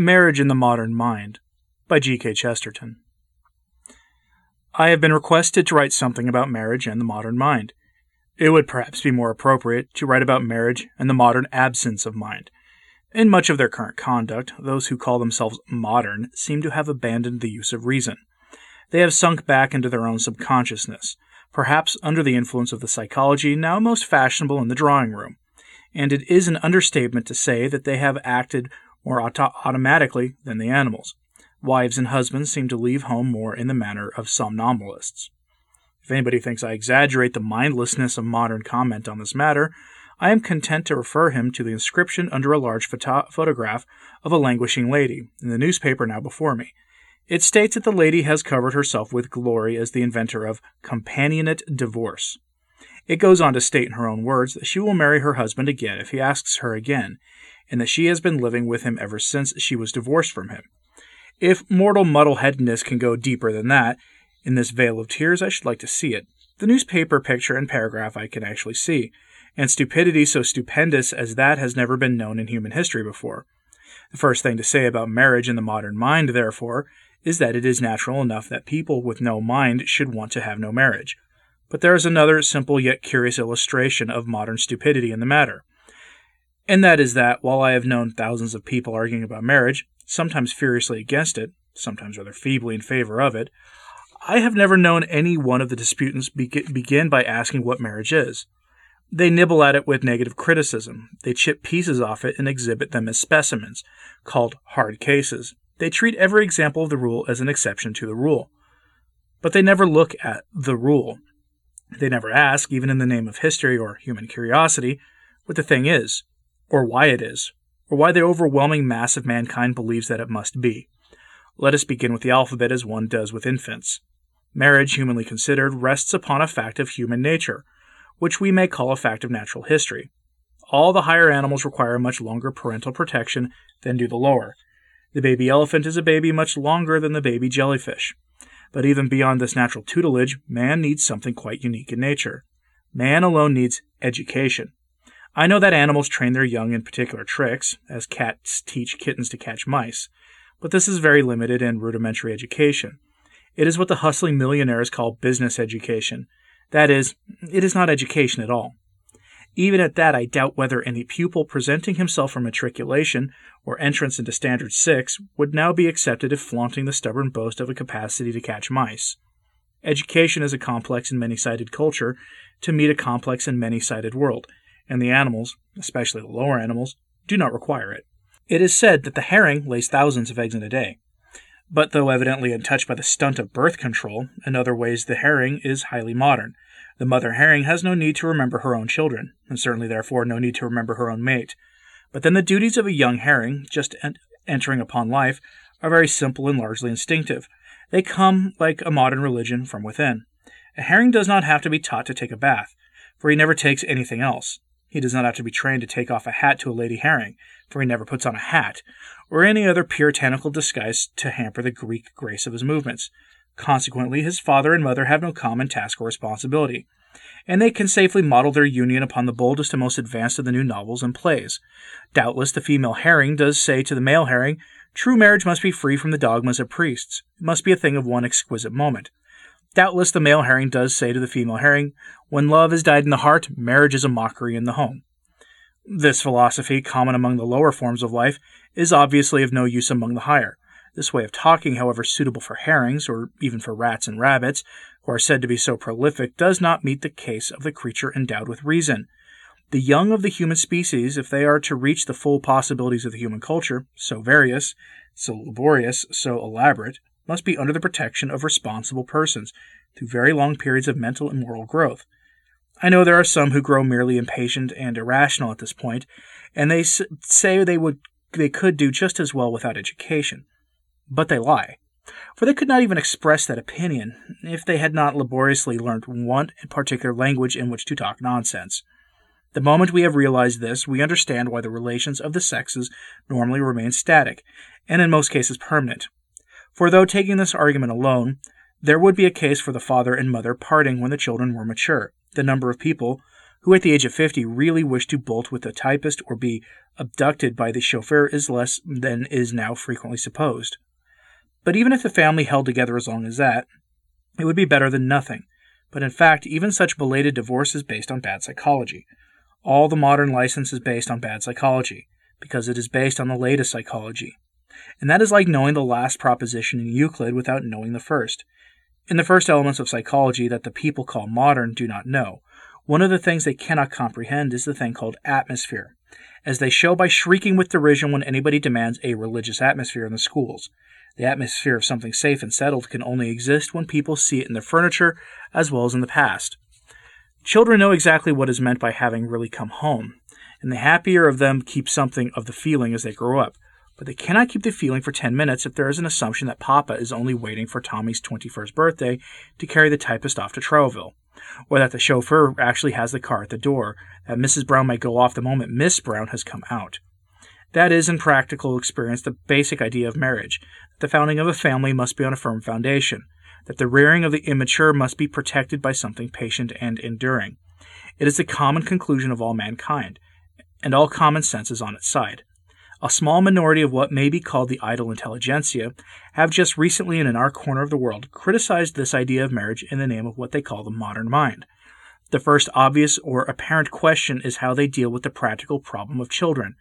Marriage in the Modern Mind by G.K. Chesterton. I have been requested to write something about marriage and the modern mind. It would perhaps be more appropriate to write about marriage and the modern absence of mind. In much of their current conduct, those who call themselves modern seem to have abandoned the use of reason. They have sunk back into their own subconsciousness, perhaps under the influence of the psychology now most fashionable in the drawing room. And it is an understatement to say that they have acted more auto- automatically than the animals. Wives and husbands seem to leave home more in the manner of somnambulists. If anybody thinks I exaggerate the mindlessness of modern comment on this matter, I am content to refer him to the inscription under a large photo- photograph of a languishing lady in the newspaper now before me. It states that the lady has covered herself with glory as the inventor of companionate divorce. It goes on to state in her own words that she will marry her husband again if he asks her again, and that she has been living with him ever since she was divorced from him. If mortal muddleheadedness can go deeper than that, in this vale of tears, I should like to see it. The newspaper picture and paragraph I can actually see, and stupidity so stupendous as that has never been known in human history before. The first thing to say about marriage in the modern mind, therefore, is that it is natural enough that people with no mind should want to have no marriage. But there is another simple yet curious illustration of modern stupidity in the matter and that is that while I have known thousands of people arguing about marriage, sometimes furiously against it, sometimes rather feebly in favor of it, I have never known any one of the disputants begin by asking what marriage is. They nibble at it with negative criticism. They chip pieces off it and exhibit them as specimens, called hard cases. They treat every example of the rule as an exception to the rule. But they never look at the rule. They never ask, even in the name of history or human curiosity, what the thing is or why it is, or why the overwhelming mass of mankind believes that it must be. Let us begin with the alphabet as one does with infants. Marriage, humanly considered, rests upon a fact of human nature, which we may call a fact of natural history. All the higher animals require much longer parental protection than do the lower. The baby elephant is a baby much longer than the baby jellyfish. But even beyond this natural tutelage, man needs something quite unique in nature. Man alone needs education. I know that animals train their young in particular tricks, as cats teach kittens to catch mice, but this is very limited and rudimentary education. It is what the hustling millionaires call business education. That is, it is not education at all. Even at that, I doubt whether any pupil presenting himself for matriculation or entrance into Standard 6 would now be accepted if flaunting the stubborn boast of a capacity to catch mice. Education is a complex and many sided culture to meet a complex and many sided world, and the animals, especially the lower animals, do not require it. It is said that the herring lays thousands of eggs in a day. But though evidently untouched by the stunt of birth control, in other ways the herring is highly modern. The mother herring has no need to remember her own children, and certainly therefore no need to remember her own mate. But then the duties of a young herring, just en- entering upon life, are very simple and largely instinctive. They come, like a modern religion, from within. A herring does not have to be taught to take a bath, for he never takes anything else. He does not have to be trained to take off a hat to a lady herring, for he never puts on a hat, or any other puritanical disguise to hamper the Greek grace of his movements. Consequently, his father and mother have no common task or responsibility, and they can safely model their union upon the boldest and most advanced of the new novels and plays. Doubtless, the female herring does say to the male herring, True marriage must be free from the dogmas of priests. It must be a thing of one exquisite moment. Doubtless the male herring does say to the female herring, When love has died in the heart, marriage is a mockery in the home. This philosophy, common among the lower forms of life, is obviously of no use among the higher. This way of talking, however suitable for herrings, or even for rats and rabbits, who are said to be so prolific, does not meet the case of the creature endowed with reason. The young of the human species, if they are to reach the full possibilities of the human culture, so various, so laborious, so elaborate, must be under the protection of responsible persons through very long periods of mental and moral growth. I know there are some who grow merely impatient and irrational at this point, and they say they would they could do just as well without education. But they lie. For they could not even express that opinion if they had not laboriously learnt one particular language in which to talk nonsense. The moment we have realized this, we understand why the relations of the sexes normally remain static, and in most cases permanent, for though taking this argument alone, there would be a case for the father and mother parting when the children were mature, the number of people who at the age of 50 really wish to bolt with a typist or be abducted by the chauffeur is less than is now frequently supposed. But even if the family held together as long as that, it would be better than nothing. But in fact, even such belated divorce is based on bad psychology. All the modern license is based on bad psychology, because it is based on the latest psychology. And that is like knowing the last proposition in Euclid without knowing the first. In the first elements of psychology that the people call modern do not know, one of the things they cannot comprehend is the thing called atmosphere, as they show by shrieking with derision when anybody demands a religious atmosphere in the schools. The atmosphere of something safe and settled can only exist when people see it in their furniture as well as in the past. Children know exactly what is meant by having really come home, and the happier of them keep something of the feeling as they grow up. But they cannot keep the feeling for 10 minutes if there is an assumption that Papa is only waiting for Tommy's 21st birthday to carry the typist off to Trouville, or that the chauffeur actually has the car at the door, that Mrs. Brown might go off the moment Miss Brown has come out. That is, in practical experience, the basic idea of marriage that the founding of a family must be on a firm foundation, that the rearing of the immature must be protected by something patient and enduring. It is the common conclusion of all mankind, and all common sense is on its side. A small minority of what may be called the idle intelligentsia have just recently and in our corner of the world criticized this idea of marriage in the name of what they call the modern mind. The first obvious or apparent question is how they deal with the practical problem of children.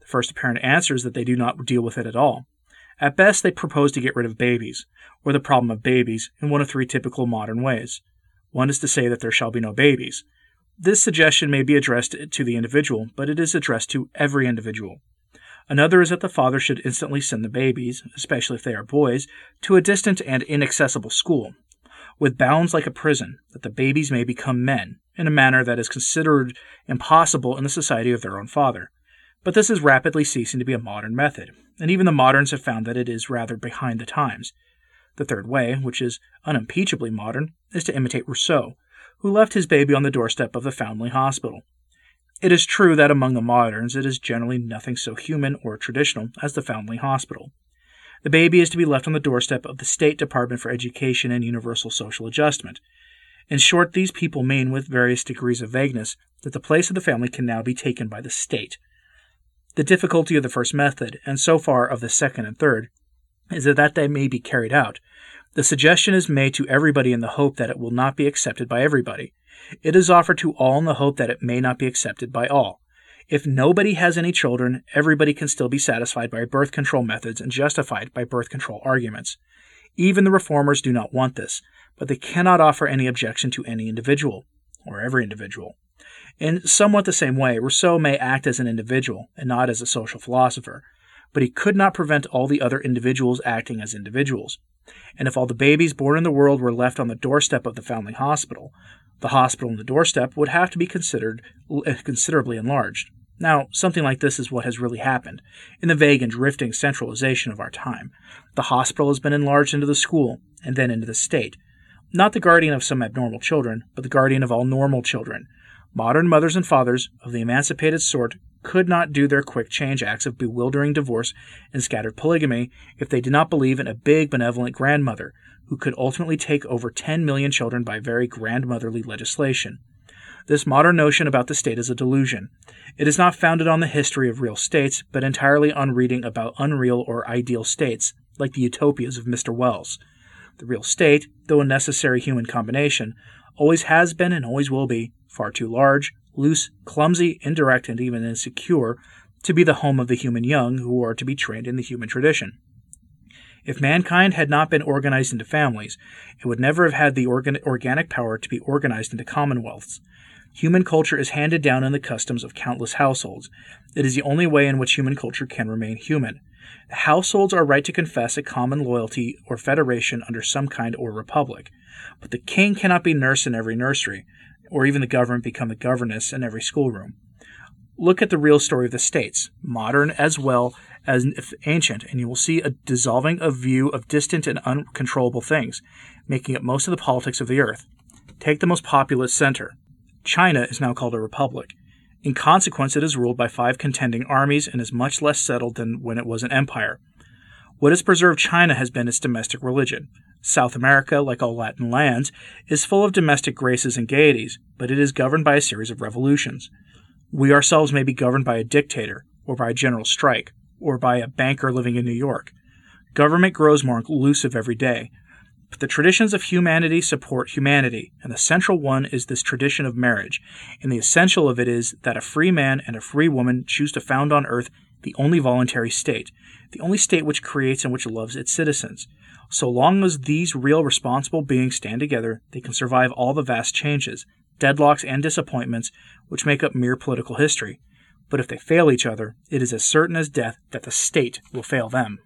The first apparent answer is that they do not deal with it at all. At best, they propose to get rid of babies, or the problem of babies, in one of three typical modern ways. One is to say that there shall be no babies. This suggestion may be addressed to the individual, but it is addressed to every individual. Another is that the father should instantly send the babies, especially if they are boys, to a distant and inaccessible school, with bounds like a prison, that the babies may become men, in a manner that is considered impossible in the society of their own father. But this is rapidly ceasing to be a modern method, and even the moderns have found that it is rather behind the times. The third way, which is unimpeachably modern, is to imitate Rousseau, who left his baby on the doorstep of the Foundling Hospital. It is true that among the moderns it is generally nothing so human or traditional as the Foundling Hospital. The baby is to be left on the doorstep of the State Department for Education and Universal Social Adjustment. In short, these people mean, with various degrees of vagueness, that the place of the family can now be taken by the state. The difficulty of the first method, and so far of the second and third, is that, that they may be carried out. The suggestion is made to everybody in the hope that it will not be accepted by everybody. It is offered to all in the hope that it may not be accepted by all. If nobody has any children, everybody can still be satisfied by birth control methods and justified by birth control arguments. Even the reformers do not want this, but they cannot offer any objection to any individual, or every individual. In somewhat the same way, Rousseau may act as an individual and not as a social philosopher, but he could not prevent all the other individuals acting as individuals. And if all the babies born in the world were left on the doorstep of the Foundling Hospital, the hospital and the doorstep would have to be considered uh, considerably enlarged. Now, something like this is what has really happened in the vague and drifting centralization of our time. The hospital has been enlarged into the school and then into the state. Not the guardian of some abnormal children, but the guardian of all normal children. Modern mothers and fathers of the emancipated sort could not do their quick change acts of bewildering divorce and scattered polygamy if they did not believe in a big benevolent grandmother who could ultimately take over 10 million children by very grandmotherly legislation. This modern notion about the state is a delusion. It is not founded on the history of real states, but entirely on reading about unreal or ideal states, like the utopias of Mr. Wells. The real state, though a necessary human combination, always has been and always will be far too large, loose, clumsy, indirect, and even insecure to be the home of the human young who are to be trained in the human tradition. If mankind had not been organized into families, it would never have had the organ- organic power to be organized into commonwealths. Human culture is handed down in the customs of countless households. It is the only way in which human culture can remain human. Households are right to confess a common loyalty or federation under some kind or republic. But the king cannot be nurse in every nursery, or even the government become the governess in every schoolroom. Look at the real story of the states, modern as well as ancient, and you will see a dissolving of view of distant and uncontrollable things, making up most of the politics of the earth. Take the most populous center, China is now called a republic. In consequence, it is ruled by five contending armies and is much less settled than when it was an empire. What has preserved China has been its domestic religion. South America, like all Latin lands, is full of domestic graces and gaieties, but it is governed by a series of revolutions. We ourselves may be governed by a dictator, or by a general strike, or by a banker living in New York. Government grows more elusive every day, but the traditions of humanity support humanity, and the central one is this tradition of marriage, and the essential of it is that a free man and a free woman choose to found on earth the only voluntary state, the only state which creates and which loves its citizens. So long as these real responsible beings stand together, they can survive all the vast changes, deadlocks, and disappointments which make up mere political history. But if they fail each other, it is as certain as death that the state will fail them.